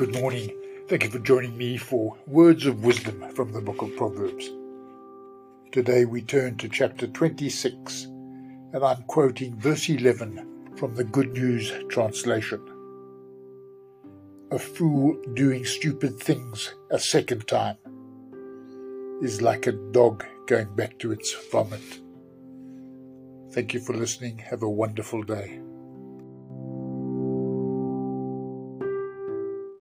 Good morning. Thank you for joining me for Words of Wisdom from the Book of Proverbs. Today we turn to chapter 26, and I'm quoting verse 11 from the Good News translation. A fool doing stupid things a second time is like a dog going back to its vomit. Thank you for listening. Have a wonderful day.